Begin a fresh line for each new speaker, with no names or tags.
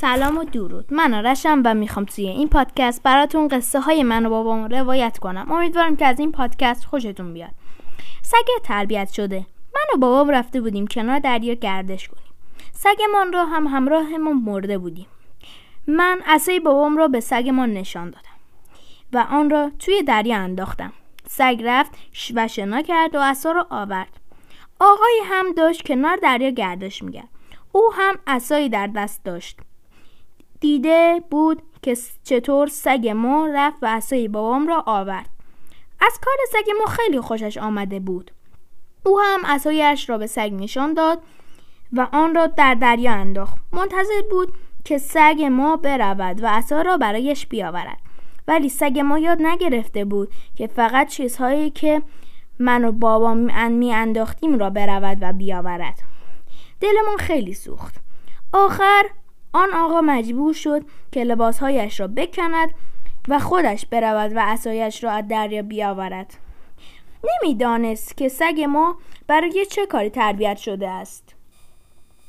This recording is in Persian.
سلام و درود. من آرشم و می‌خوام توی این پادکست براتون قصه های من و بابام روایت کنم. امیدوارم که از این پادکست خوشتون بیاد. سگ تربیت شده. من و بابام رفته بودیم کنار دریا گردش کنیم. سگمان را هم همراهمون مرده بودیم. من عصای بابام را به سگمان نشان دادم و آن را توی دریا انداختم. سگ رفت و شنا کرد و عصا را آورد. آقای هم داشت کنار دریا گردش میگرد او هم عصایی در دست داشت. دیده بود که چطور سگ ما رفت و عصای بابام را آورد. از کار سگ ما خیلی خوشش آمده بود. او هم عصایش را به سگ نشان داد و آن را در دریا انداخت. منتظر بود که سگ ما برود و عصا را برایش بیاورد. ولی سگ ما یاد نگرفته بود که فقط چیزهایی که من و بابا می انداختیم را برود و بیاورد. دلمان خیلی سوخت. آخر آن آقا مجبور شد که لباسهایش را بکند و خودش برود و اسایش را از دریا بیاورد. نمی‌دانست که سگ ما برای چه کاری تربیت شده است.